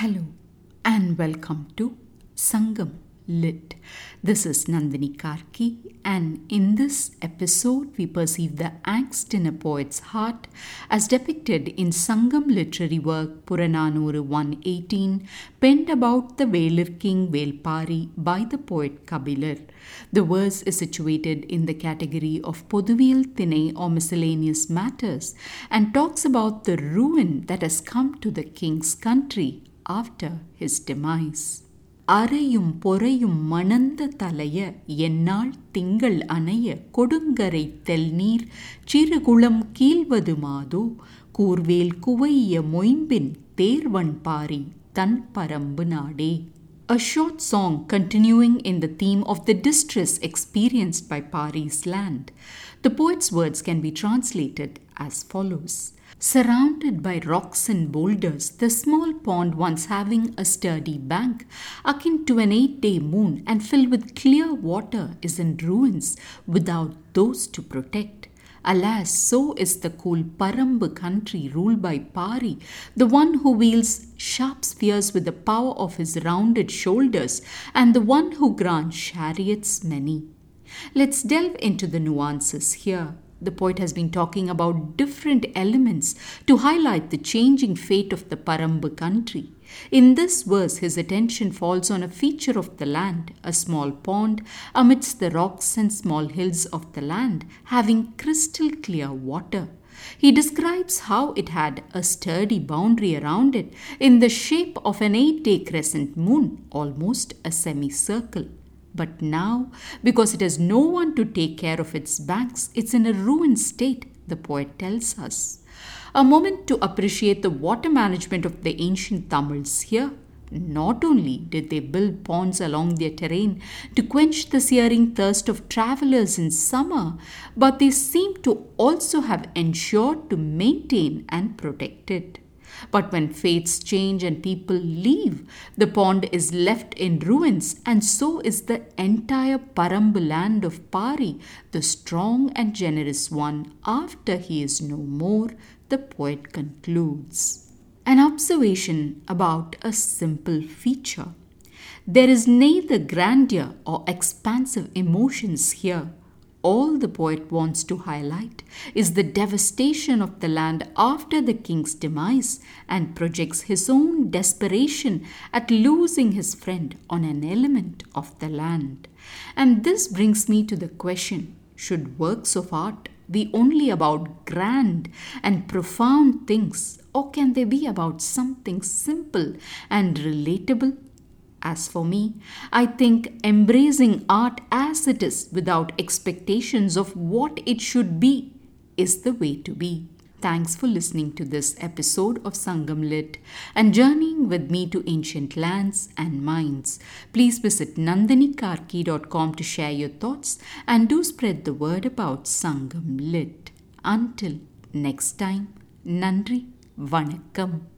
Hello and welcome to Sangam Lit. This is Nandini Karki, and in this episode, we perceive the angst in a poet's heart as depicted in Sangam literary work Puranaanooru 118, penned about the Velir king Vel Paari by the poet Kabilar. The verse is situated in the category of Pothuviyal Thinai or miscellaneous matters and talks about the ruin that has come to the king's country after his demise. அறையும் பொறையும் மணந்த தலைய என்னால் திங்கள் அணைய கொடுங்கரை தெல்நீர் சிறுகுளம் கீழ்வது மாதோ கூர்வேல் குவைய மொயம்பின் தேர்வன் பாரி தன் பரம்பு நாடே A short song continuing in the theme of the distress experienced by Paari's land. The poet's words can be translated as follows. Surrounded by rocks and boulders, the small pond once having a sturdy bank, akin to an eight day moon and filled with clear water, is in ruins without those to protect. Alas, so is the cool Parambu country ruled by Paari, the one who wields sharp spears with the power of his rounded shoulders, and the one who grants chariots many. Let's delve into the nuances here. The poet has been talking about different elements to highlight the changing fate of the Parambu country. In this verse, his attention falls on a feature of the land, a small pond amidst the rocks and small hills of the land, having crystal clear water. He describes how it had a sturdy boundary around it in the shape of an eight day crescent moon, almost a semicircle. But now, because it has no one to take care of its banks, it's in a ruined state, the poet tells us. A moment to appreciate the water management of the ancient Tamils here. Not only did they build ponds along their terrain to quench the searing thirst of travelers in summer, but they seem to also have ensured to maintain and protect it. But when fates change and people leave, the pond is left in ruins, and so is the entire Parambu land of Paari, the strong and generous one, after he is no more, the poet concludes. An observation about a simple feature. There is neither grandeur or expansive emotions here all the poet wants to highlight is the devastation of the land after the king's demise and projects his own desperation at losing his friend on an element of the land. And this brings me to the question should works of art be only about grand and profound things, or can they be about something simple and relatable as for me, I think embracing art as it is without expectations of what it should be is the way to be. Thanks for listening to this episode of Sangam Lit and journeying with me to ancient lands and minds. Please visit nandinikarki.com to share your thoughts and do spread the word about Sangam Lit. Until next time, Nandri Vanakkam.